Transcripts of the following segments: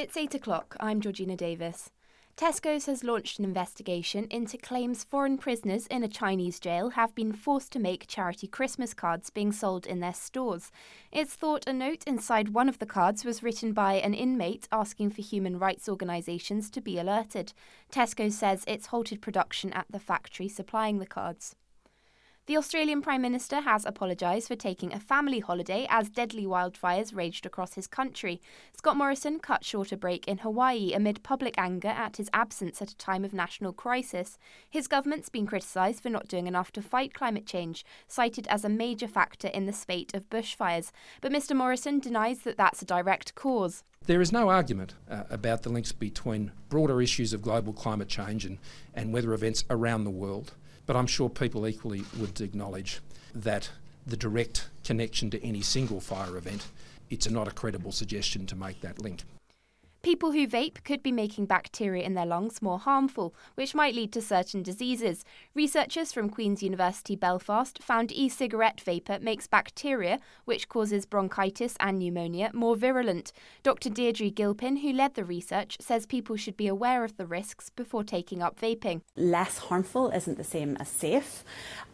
It's 8 o'clock. I'm Georgina Davies. Tesco's has launched an investigation into claims foreign prisoners in a Chinese jail have been forced to make charity Christmas cards being sold in their stores. It's thought a note inside one of the cards was written by an inmate asking for human rights organisations to be alerted. Tesco says it's halted production at the factory supplying the cards. The Australian Prime Minister has apologised for taking a family holiday as deadly wildfires raged across his country. Scott Morrison cut short a break in Hawaii amid public anger at his absence at a time of national crisis. His government's been criticised for not doing enough to fight climate change, cited as a major factor in the spate of bushfires. But Mr Morrison denies that that's a direct cause. There is no argument uh, about the links between broader issues of global climate change and, and weather events around the world. But I'm sure people equally would acknowledge that the direct connection to any single fire event, it's not a credible suggestion to make that link. People who vape could be making bacteria in their lungs more harmful, which might lead to certain diseases. Researchers from Queen's University Belfast found e cigarette vapour makes bacteria, which causes bronchitis and pneumonia, more virulent. Dr. Deirdre Gilpin, who led the research, says people should be aware of the risks before taking up vaping. Less harmful isn't the same as safe,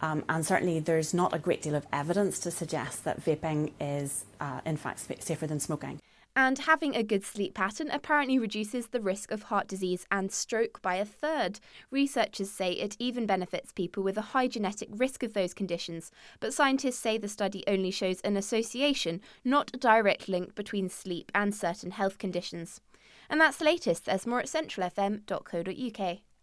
um, and certainly there's not a great deal of evidence to suggest that vaping is, uh, in fact, safer than smoking. And having a good sleep pattern apparently reduces the risk of heart disease and stroke by a third. Researchers say it even benefits people with a high genetic risk of those conditions, but scientists say the study only shows an association, not a direct link between sleep and certain health conditions. And that's the latest. There's more at centralfm.co.uk.